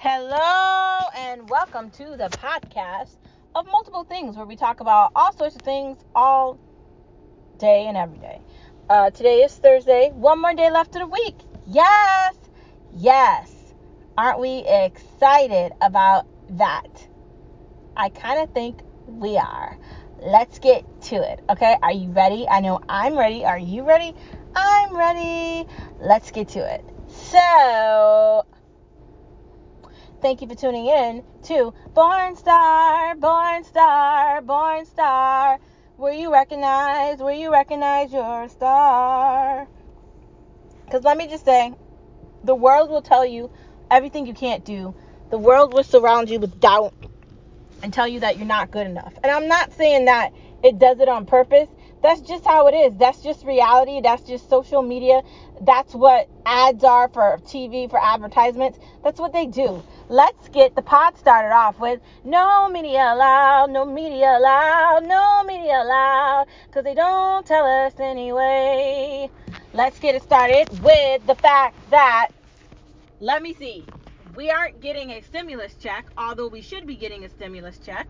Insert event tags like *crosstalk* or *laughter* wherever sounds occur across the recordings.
Hello, and welcome to the podcast of multiple things where we talk about all sorts of things all day and every day. Uh, today is Thursday, one more day left of the week. Yes, yes. Aren't we excited about that? I kind of think we are. Let's get to it, okay? Are you ready? I know I'm ready. Are you ready? I'm ready. Let's get to it. So, thank you for tuning in to Born Star, Born Star, Born Star. Where you recognize, where you recognize your star. Because let me just say, the world will tell you everything you can't do. The world will surround you with doubt and tell you that you're not good enough. And I'm not saying that it does it on purpose. That's just how it is. That's just reality. That's just social media. That's what ads are for TV, for advertisements. That's what they do. Let's get the pod started off with no media allowed, no media allowed, no media allowed, because they don't tell us anyway. Let's get it started with the fact that, let me see, we aren't getting a stimulus check, although we should be getting a stimulus check.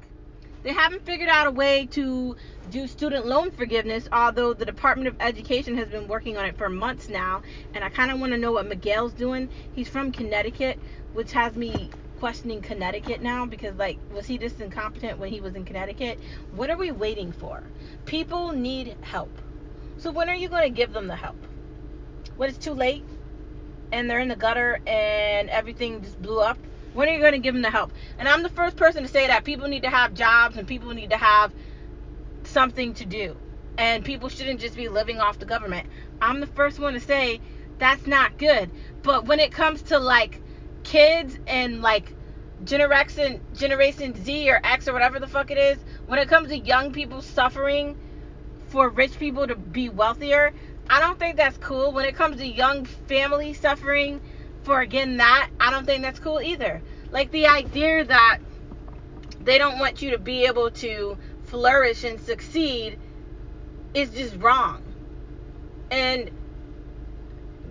They haven't figured out a way to do student loan forgiveness, although the Department of Education has been working on it for months now. And I kind of want to know what Miguel's doing. He's from Connecticut, which has me questioning Connecticut now because, like, was he just incompetent when he was in Connecticut? What are we waiting for? People need help. So, when are you going to give them the help? When it's too late and they're in the gutter and everything just blew up? When are you going to give them the help? And I'm the first person to say that people need to have jobs and people need to have something to do. And people shouldn't just be living off the government. I'm the first one to say that's not good. But when it comes to like kids and like generation generation Z or X or whatever the fuck it is, when it comes to young people suffering for rich people to be wealthier, I don't think that's cool. When it comes to young families suffering for again that, I don't think that's cool either. Like the idea that they don't want you to be able to flourish and succeed is just wrong. And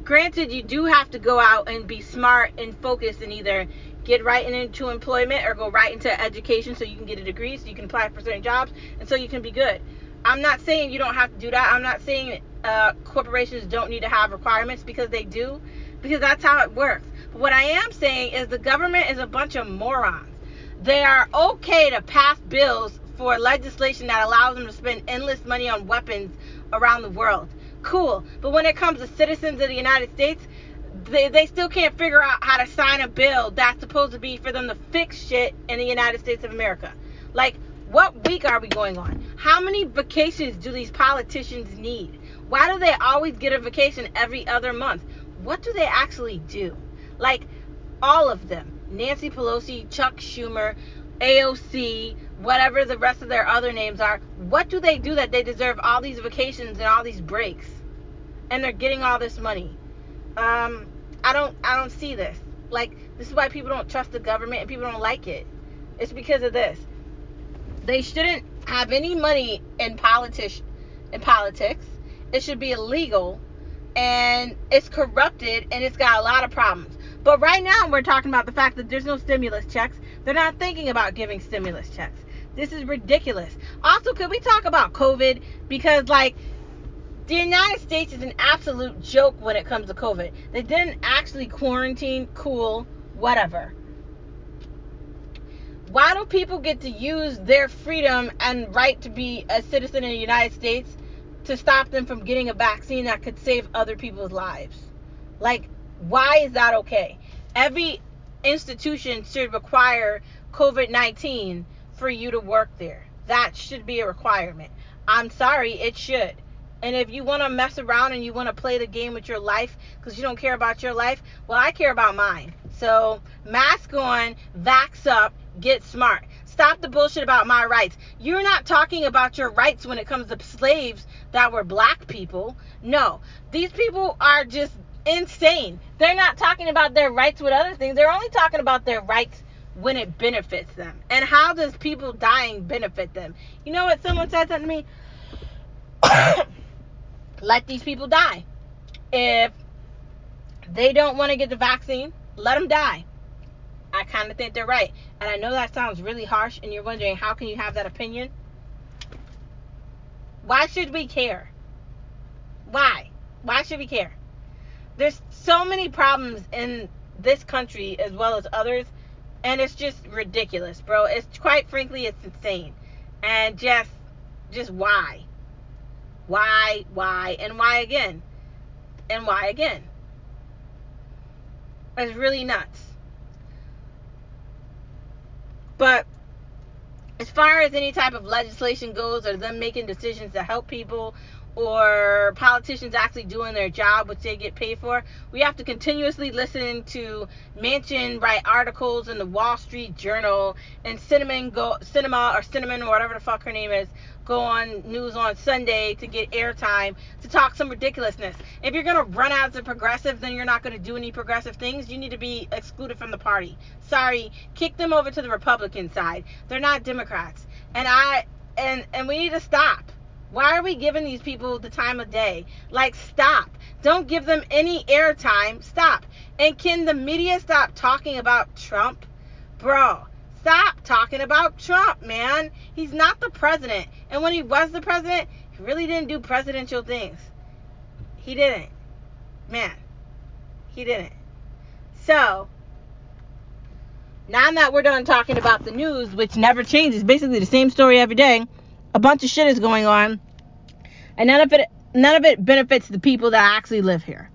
granted, you do have to go out and be smart and focused and either get right into employment or go right into education so you can get a degree so you can apply for certain jobs and so you can be good. I'm not saying you don't have to do that. I'm not saying uh, corporations don't need to have requirements because they do, because that's how it works. But what I am saying is the government is a bunch of morons. They are okay to pass bills for legislation that allows them to spend endless money on weapons around the world. Cool. But when it comes to citizens of the United States, they, they still can't figure out how to sign a bill that's supposed to be for them to fix shit in the United States of America. Like, what week are we going on? How many vacations do these politicians need? Why do they always get a vacation every other month? What do they actually do? Like, all of them. Nancy Pelosi, Chuck Schumer, AOC, whatever the rest of their other names are. What do they do that they deserve all these vacations and all these breaks? And they're getting all this money. Um, I don't I don't see this. Like this is why people don't trust the government and people don't like it. It's because of this. They shouldn't have any money in politics in politics. It should be illegal and it's corrupted and it's got a lot of problems. But right now we're talking about the fact that there's no stimulus checks. They're not thinking about giving stimulus checks. This is ridiculous. Also, could we talk about COVID? Because like the United States is an absolute joke when it comes to COVID. They didn't actually quarantine, cool, whatever. Why do people get to use their freedom and right to be a citizen in the United States to stop them from getting a vaccine that could save other people's lives? Like, why is that okay? Every institution should require COVID 19 for you to work there. That should be a requirement. I'm sorry, it should. And if you want to mess around and you want to play the game with your life because you don't care about your life, well, I care about mine. So, mask on, vax up, get smart. Stop the bullshit about my rights. You're not talking about your rights when it comes to slaves that were black people. No, these people are just insane. They're not talking about their rights with other things. They're only talking about their rights when it benefits them. And how does people dying benefit them? You know what? Someone said something to me. *coughs* let these people die. If they don't want to get the vaccine, let them die. I kind of think they're right. And I know that sounds really harsh, and you're wondering how can you have that opinion? Why should we care? Why? Why should we care? There's so many problems in this country as well as others, and it's just ridiculous, bro. It's quite frankly, it's insane, and just, just why? Why? Why? And why again? And why again? It's really nuts. But as far as any type of legislation goes or them making decisions to help people or politicians actually doing their job, which they get paid for, we have to continuously listen to Manchin write articles in the Wall Street Journal and Cinnamon go Cinema or Cinnamon or whatever the fuck her name is go on news on Sunday to get airtime to talk some ridiculousness. If you're gonna run out as a progressive, then you're not gonna do any progressive things. You need to be excluded from the party. Sorry, kick them over to the Republican side. They're not Democrats, and I and and we need to stop. Why are we giving these people the time of day? Like, stop. Don't give them any airtime. Stop. And can the media stop talking about Trump? Bro, stop talking about Trump, man. He's not the president. And when he was the president, he really didn't do presidential things. He didn't. Man, he didn't. So, now that we're done talking about the news, which never changes, basically the same story every day a bunch of shit is going on, and none of it none of it benefits the people that actually live here.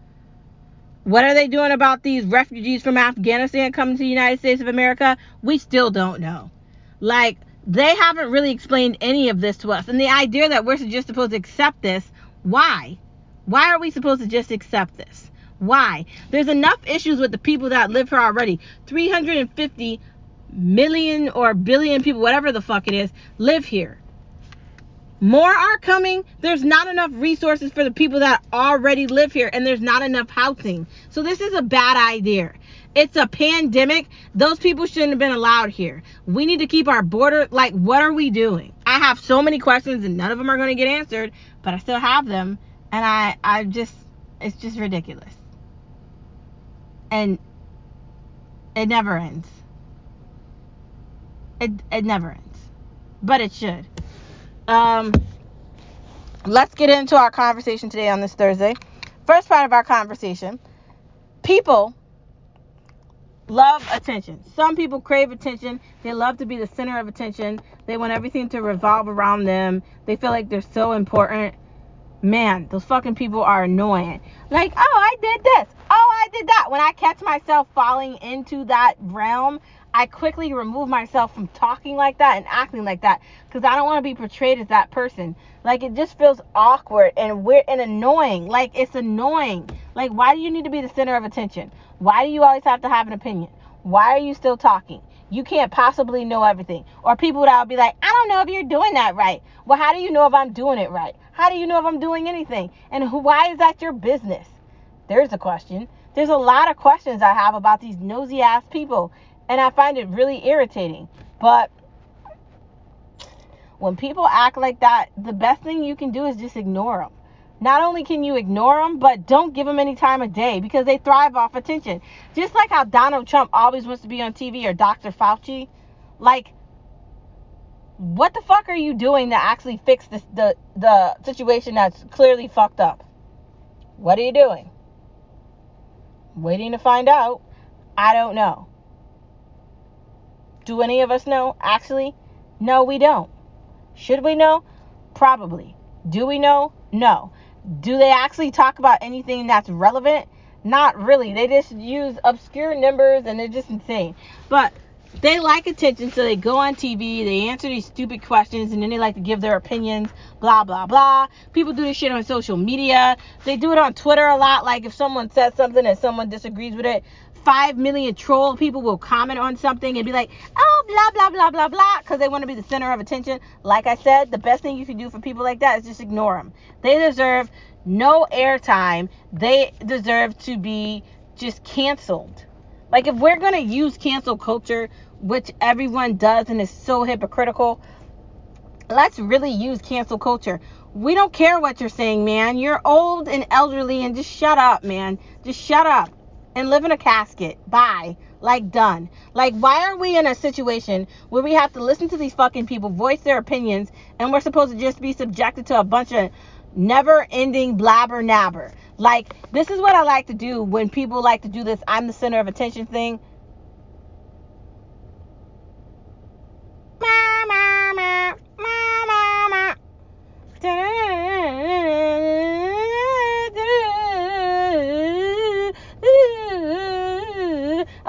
What are they doing about these refugees from Afghanistan coming to the United States of America? We still don't know. Like they haven't really explained any of this to us. And the idea that we're just supposed to accept this, why? Why are we supposed to just accept this? Why? There's enough issues with the people that live here already. 350 million or billion people, whatever the fuck it is, live here. More are coming. There's not enough resources for the people that already live here, and there's not enough housing. So, this is a bad idea. It's a pandemic. Those people shouldn't have been allowed here. We need to keep our border. Like, what are we doing? I have so many questions, and none of them are going to get answered, but I still have them. And I, I just, it's just ridiculous. And it never ends. It, it never ends. But it should. Um, let's get into our conversation today on this Thursday. First part of our conversation people love attention. Some people crave attention. They love to be the center of attention. They want everything to revolve around them. They feel like they're so important. Man, those fucking people are annoying. Like, oh, I did this. Oh, I did that. When I catch myself falling into that realm, I quickly remove myself from talking like that and acting like that because I don't want to be portrayed as that person. Like it just feels awkward and weird and annoying. Like it's annoying. Like why do you need to be the center of attention? Why do you always have to have an opinion? Why are you still talking? You can't possibly know everything. Or people that will be like, I don't know if you're doing that right. Well, how do you know if I'm doing it right? How do you know if I'm doing anything? And who, why is that your business? There's a question. There's a lot of questions I have about these nosy ass people and I find it really irritating. But when people act like that, the best thing you can do is just ignore them. Not only can you ignore them, but don't give them any time of day because they thrive off attention. Just like how Donald Trump always wants to be on TV or Dr. Fauci. Like, what the fuck are you doing to actually fix this, the, the situation that's clearly fucked up? What are you doing? Waiting to find out. I don't know. Do any of us know? Actually, no, we don't. Should we know? Probably. Do we know? No. Do they actually talk about anything that's relevant? Not really. They just use obscure numbers and they're just insane. But they like attention, so they go on TV, they answer these stupid questions, and then they like to give their opinions, blah, blah, blah. People do this shit on social media. They do it on Twitter a lot. Like if someone says something and someone disagrees with it, 5 million troll people will comment on something and be like, oh, blah, blah, blah, blah, blah, because they want to be the center of attention. Like I said, the best thing you can do for people like that is just ignore them. They deserve no airtime. They deserve to be just canceled. Like, if we're going to use cancel culture, which everyone does and is so hypocritical, let's really use cancel culture. We don't care what you're saying, man. You're old and elderly, and just shut up, man. Just shut up and live in a casket. Bye. Like, done. Like, why are we in a situation where we have to listen to these fucking people voice their opinions and we're supposed to just be subjected to a bunch of never ending blabber nabber? Like, this is what I like to do when people like to do this I'm the center of attention thing.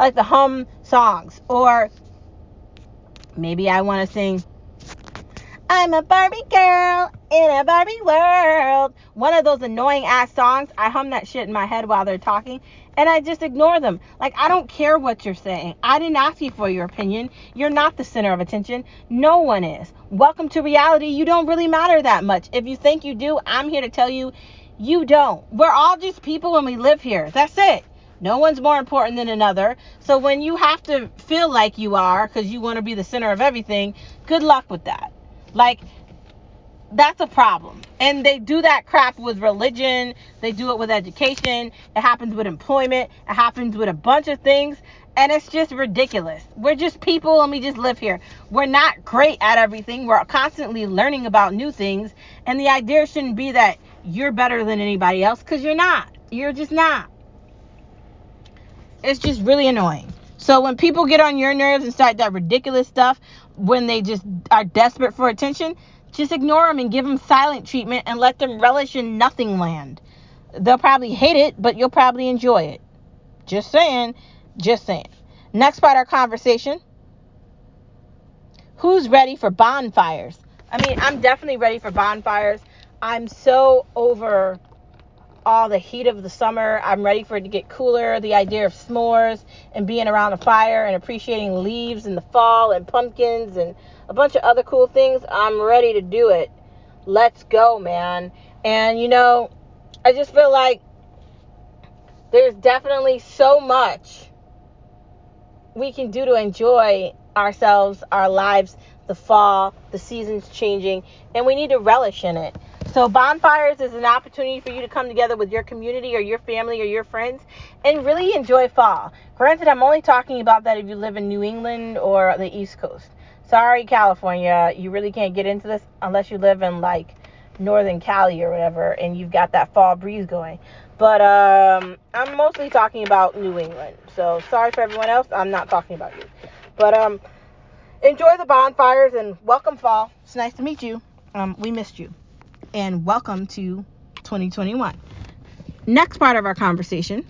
Uh, like to hum songs. Or maybe I want to sing, I'm a Barbie girl in a Barbie world. One of those annoying ass songs. I hum that shit in my head while they're talking and I just ignore them. Like, I don't care what you're saying. I didn't ask you for your opinion. You're not the center of attention. No one is. Welcome to reality. You don't really matter that much. If you think you do, I'm here to tell you you don't. We're all just people when we live here. That's it. No one's more important than another. So when you have to feel like you are because you want to be the center of everything, good luck with that. Like, that's a problem. And they do that crap with religion, they do it with education, it happens with employment, it happens with a bunch of things. And it's just ridiculous. We're just people and we just live here. We're not great at everything. We're constantly learning about new things. And the idea shouldn't be that you're better than anybody else because you're not. You're just not. It's just really annoying. So when people get on your nerves and start that ridiculous stuff when they just are desperate for attention, just ignore them and give them silent treatment and let them relish in nothing land. They'll probably hate it, but you'll probably enjoy it. Just saying. Just saying. Next part of our conversation. Who's ready for bonfires? I mean, I'm definitely ready for bonfires. I'm so over all the heat of the summer. I'm ready for it to get cooler. The idea of s'mores and being around a fire and appreciating leaves in the fall and pumpkins and a bunch of other cool things. I'm ready to do it. Let's go, man. And you know, I just feel like there's definitely so much we can do to enjoy ourselves, our lives, the fall, the seasons changing, and we need to relish in it. So, bonfires is an opportunity for you to come together with your community or your family or your friends and really enjoy fall. Granted, I'm only talking about that if you live in New England or the East Coast. Sorry, California, you really can't get into this unless you live in like Northern Cali or whatever and you've got that fall breeze going. But um, I'm mostly talking about New England. So, sorry for everyone else. I'm not talking about you. But um, enjoy the bonfires and welcome fall. It's nice to meet you. Um, we missed you and welcome to 2021. Next part of our conversation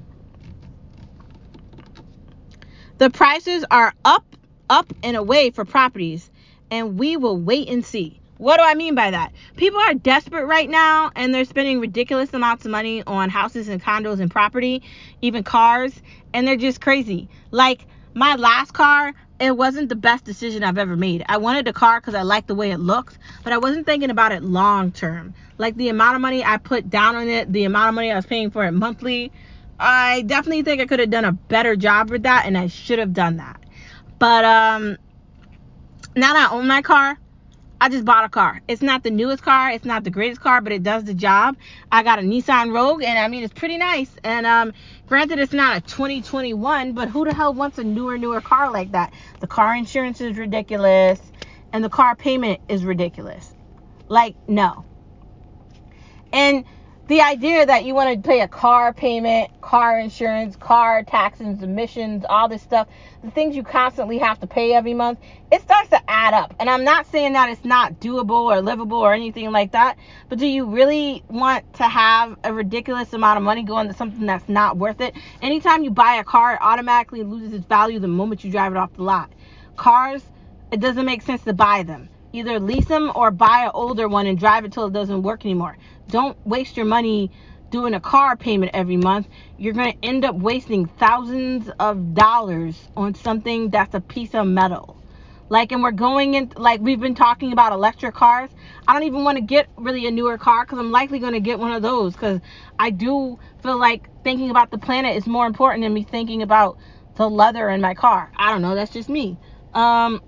the prices are up, up and away for properties, and we will wait and see. What do I mean by that? People are desperate right now and they're spending ridiculous amounts of money on houses and condos and property, even cars, and they're just crazy. Like my last car, it wasn't the best decision I've ever made. I wanted the car because I liked the way it looked, but I wasn't thinking about it long term. Like the amount of money I put down on it, the amount of money I was paying for it monthly, I definitely think I could have done a better job with that, and I should have done that. But um, now that I own my car, I just bought a car. It's not the newest car, it's not the greatest car, but it does the job. I got a Nissan Rogue, and I mean it's pretty nice. And um, granted, it's not a 2021, but who the hell wants a newer, newer car like that? The car insurance is ridiculous, and the car payment is ridiculous. Like no. And the idea that you want to pay a car payment, car insurance, car taxes, emissions, all this stuff, the things you constantly have to pay every month, it starts to add up. And I'm not saying that it's not doable or livable or anything like that, but do you really want to have a ridiculous amount of money going to something that's not worth it? Anytime you buy a car, it automatically loses its value the moment you drive it off the lot. Cars, it doesn't make sense to buy them. Either lease them or buy an older one and drive it till it doesn't work anymore. Don't waste your money doing a car payment every month. You're going to end up wasting thousands of dollars on something that's a piece of metal. Like, and we're going in, like, we've been talking about electric cars. I don't even want to get really a newer car because I'm likely going to get one of those because I do feel like thinking about the planet is more important than me thinking about the leather in my car. I don't know. That's just me. Um,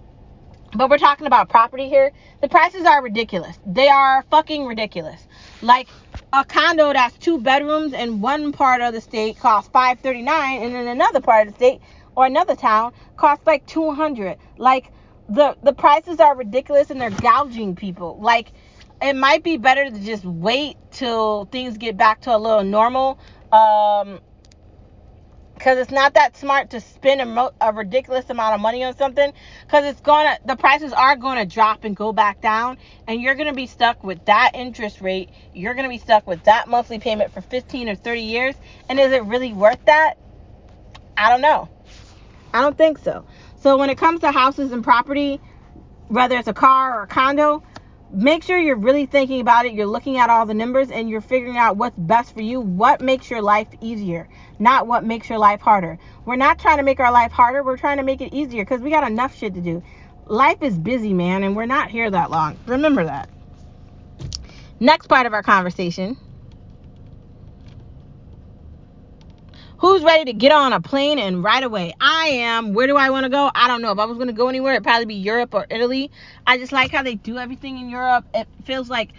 but we're talking about property here. The prices are ridiculous. They are fucking ridiculous. Like a condo that's two bedrooms in one part of the state costs 539 and in another part of the state or another town costs like 200 like the the prices are ridiculous and they're gouging people. Like it might be better to just wait till things get back to a little normal um because it's not that smart to spend a, mo- a, ridiculous amount of money on something because it's gonna the prices are gonna drop and go back down and you're gonna be stuck with that interest rate. You're gonna be stuck with that monthly payment for 15 or 30 years and is it really worth that? I don't know. I don't think so. So when it comes to houses and property whether it's a car or a condo make sure you're really thinking about it. You're looking at all the numbers and you're figuring out what's best for you, what makes your life easier, not what makes your life harder. We're not trying to make our life harder, we're trying to make it easier because we got enough shit to do. Life is busy, man, and we're not here that long. Remember that. Next part of our conversation Who's ready to get on a plane and right away? I am. Where do I want to go? I don't know. If I was going to go anywhere, it'd probably be Europe or Italy. I just like how they do everything in Europe. It feels like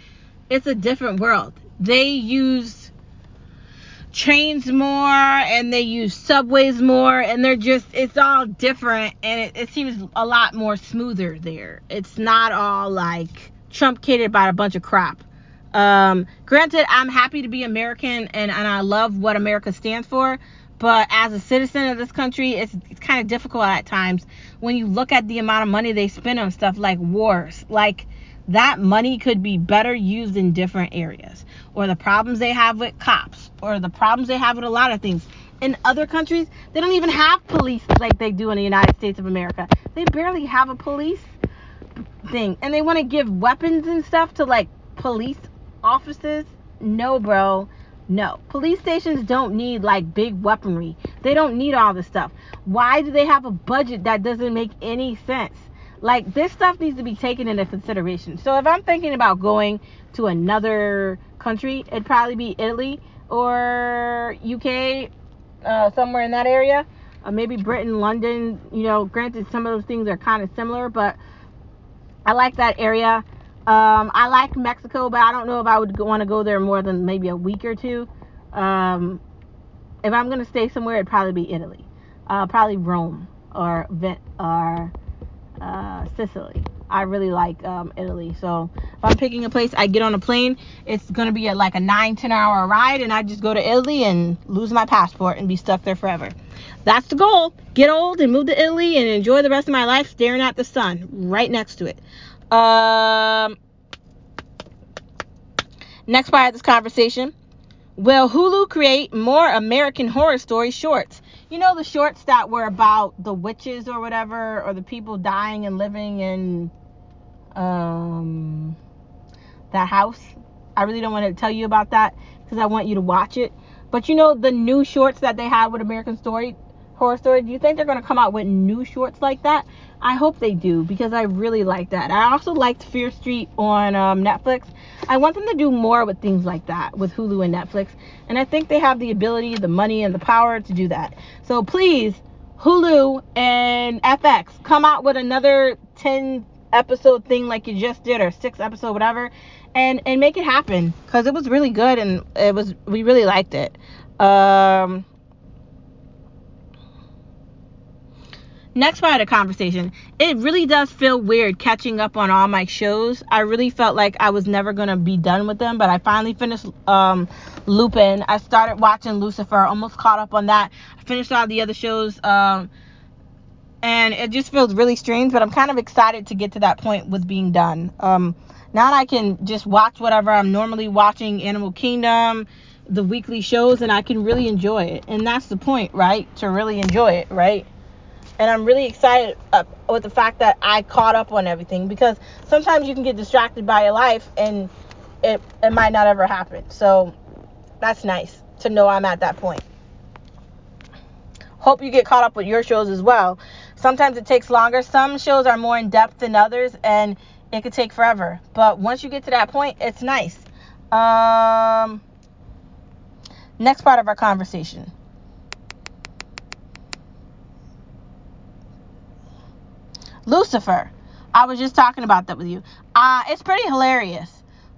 it's a different world. They use trains more and they use subways more and they're just it's all different and it, it seems a lot more smoother there. It's not all like truncated by a bunch of crap. Um, granted, I'm happy to be American and, and I love what America stands for. But as a citizen of this country, it's, it's kind of difficult at times when you look at the amount of money they spend on stuff like wars. Like, that money could be better used in different areas. Or the problems they have with cops. Or the problems they have with a lot of things. In other countries, they don't even have police like they do in the United States of America. They barely have a police thing. And they want to give weapons and stuff to like police offices, no, bro. No. Police stations don't need like big weaponry. They don't need all this stuff. Why do they have a budget that doesn't make any sense? Like this stuff needs to be taken into consideration. So if I'm thinking about going to another country, it'd probably be Italy or UK, uh, somewhere in that area. Uh, maybe Britain, London. You know, granted, some of those things are kind of similar, but I like that area. Um, I like Mexico, but I don't know if I would want to go there more than maybe a week or two. Um, if I'm gonna stay somewhere, it'd probably be Italy, uh, probably Rome or or uh, Sicily. I really like um, Italy, so if I'm picking a place, I get on a plane. It's gonna be a, like a nine, ten hour ride, and I just go to Italy and lose my passport and be stuck there forever. That's the goal. Get old and move to Italy and enjoy the rest of my life staring at the sun right next to it. Um, next part of this conversation. Will Hulu create more American Horror Story shorts? You know the shorts that were about the witches or whatever, or the people dying and living in um, that house. I really don't want to tell you about that because I want you to watch it. But you know the new shorts that they had with American Story Horror Story. Do you think they're gonna come out with new shorts like that? I hope they do because I really like that. I also liked Fear Street on um, Netflix. I want them to do more with things like that with Hulu and Netflix, and I think they have the ability, the money, and the power to do that. So please, Hulu and FX, come out with another 10 episode thing like you just did, or six episode, whatever, and and make it happen because it was really good and it was we really liked it. Um, next part of the conversation it really does feel weird catching up on all my shows. I really felt like i was never going to be done with them but i finally finished um lupin. I started watching lucifer almost caught up on that. I finished all the other shows um and it just feels really strange but i'm kind of excited to get to that point with being done. Um now i can just watch whatever i'm normally watching animal kingdom the weekly shows and i can really enjoy it. And that's the point right? To really enjoy it right and I'm really excited uh, with the fact that I caught up on everything because sometimes you can get distracted by your life and it it might not ever happen. So that's nice to know I'm at that point. Hope you get caught up with your shows as well. Sometimes it takes longer. Some shows are more in depth than others and it could take forever. But once you get to that point, it's nice. Um next part of our conversation. Lucifer. I was just talking about that with you. Uh, it's pretty hilarious.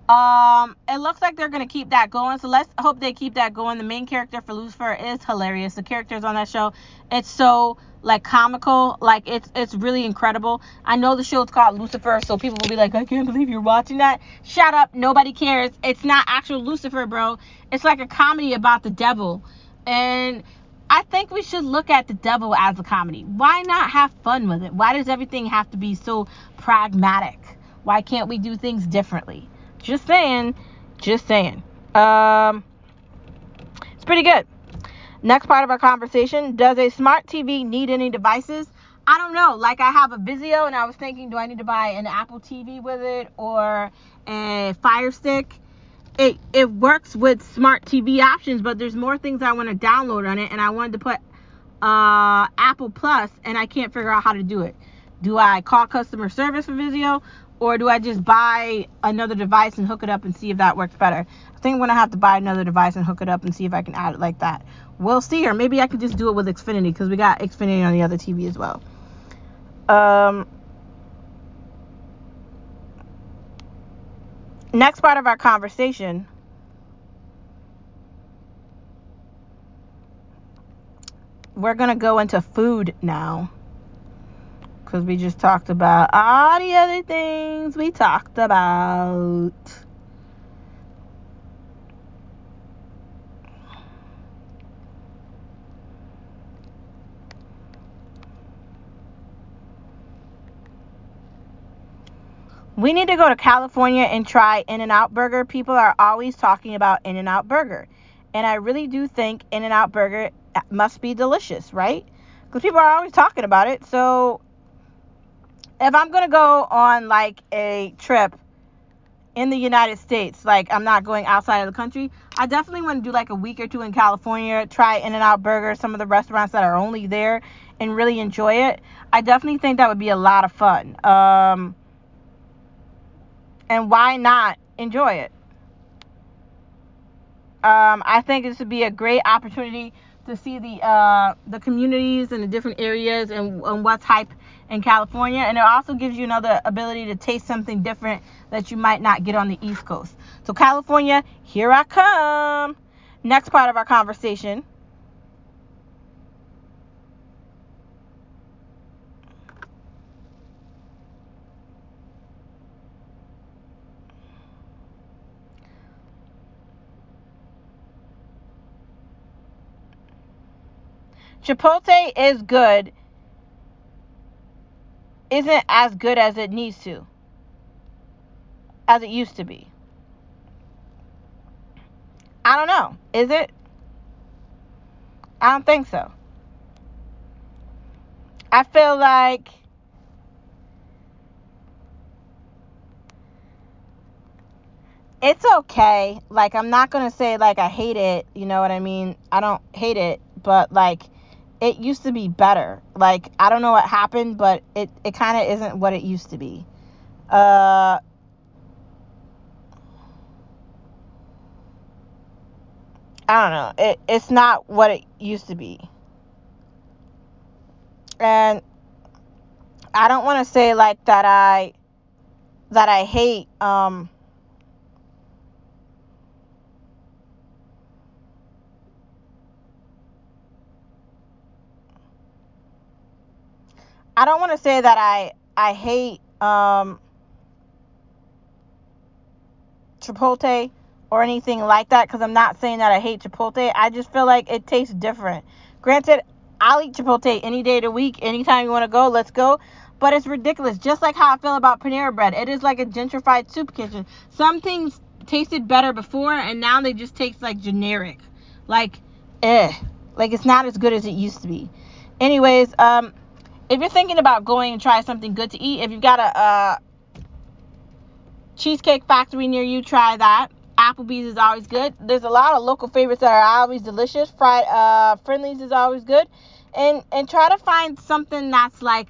Um, it looks like they're gonna keep that going, so let's hope they keep that going. The main character for Lucifer is hilarious. The characters on that show, it's so like comical, like it's it's really incredible. I know the show is called Lucifer, so people will be like, I can't believe you're watching that. Shut up, nobody cares. It's not actual Lucifer, bro. It's like a comedy about the devil, and I think we should look at the devil as a comedy. Why not have fun with it? Why does everything have to be so pragmatic? Why can't we do things differently? Just saying. Just saying. Um, it's pretty good. Next part of our conversation Does a smart TV need any devices? I don't know. Like, I have a Vizio, and I was thinking, do I need to buy an Apple TV with it or a Fire Stick? It, it works with smart TV options, but there's more things I want to download on it, and I wanted to put uh, Apple Plus, and I can't figure out how to do it. Do I call customer service for Vizio or do I just buy another device and hook it up and see if that works better? I think I'm gonna have to buy another device and hook it up and see if I can add it like that. We'll see, or maybe I could just do it with Xfinity because we got Xfinity on the other TV as well. Um, next part of our conversation. We're gonna go into food now because we just talked about all the other things we talked about. We need to go to California and try In N Out Burger. People are always talking about In N Out Burger. And I really do think In N Out Burger must be delicious, right? Because people are always talking about it. So if I'm gonna go on like a trip in the United States, like I'm not going outside of the country, I definitely want to do like a week or two in California, try In and Out Burger, some of the restaurants that are only there, and really enjoy it. I definitely think that would be a lot of fun. Um, and why not enjoy it? Um, I think this would be a great opportunity to see the uh, the communities and the different areas and, and what's hype in California. And it also gives you another ability to taste something different that you might not get on the East Coast. So, California, here I come. Next part of our conversation. Chipotle is good isn't as good as it needs to, as it used to be. I don't know. Is it? I don't think so. I feel like it's okay. Like, I'm not going to say, like, I hate it. You know what I mean? I don't hate it, but, like, it used to be better. Like I don't know what happened, but it it kind of isn't what it used to be. Uh I don't know. It it's not what it used to be. And I don't want to say like that I that I hate um I don't want to say that I I hate um, Chipotle or anything like that because I'm not saying that I hate Chipotle. I just feel like it tastes different. Granted, I'll eat Chipotle any day of the week. Anytime you want to go, let's go. But it's ridiculous. Just like how I feel about Panera Bread. It is like a gentrified soup kitchen. Some things tasted better before and now they just taste like generic. Like, eh. Like it's not as good as it used to be. Anyways, um, if you're thinking about going and try something good to eat, if you've got a, cheesecake factory near you, try that. Applebee's is always good. There's a lot of local favorites that are always delicious. Fried uh, Friendly's is always good, and and try to find something that's like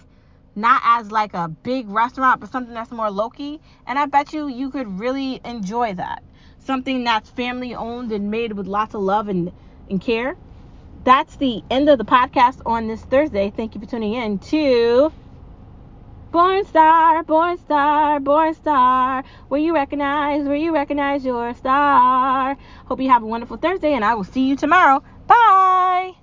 not as like a big restaurant, but something that's more low key. And I bet you you could really enjoy that. Something that's family owned and made with lots of love and and care that's the end of the podcast on this Thursday. Thank you for tuning in to Born star, born star, born star. Where you recognize, where you recognize your star. Hope you have a wonderful Thursday, and I will see you tomorrow. Bye.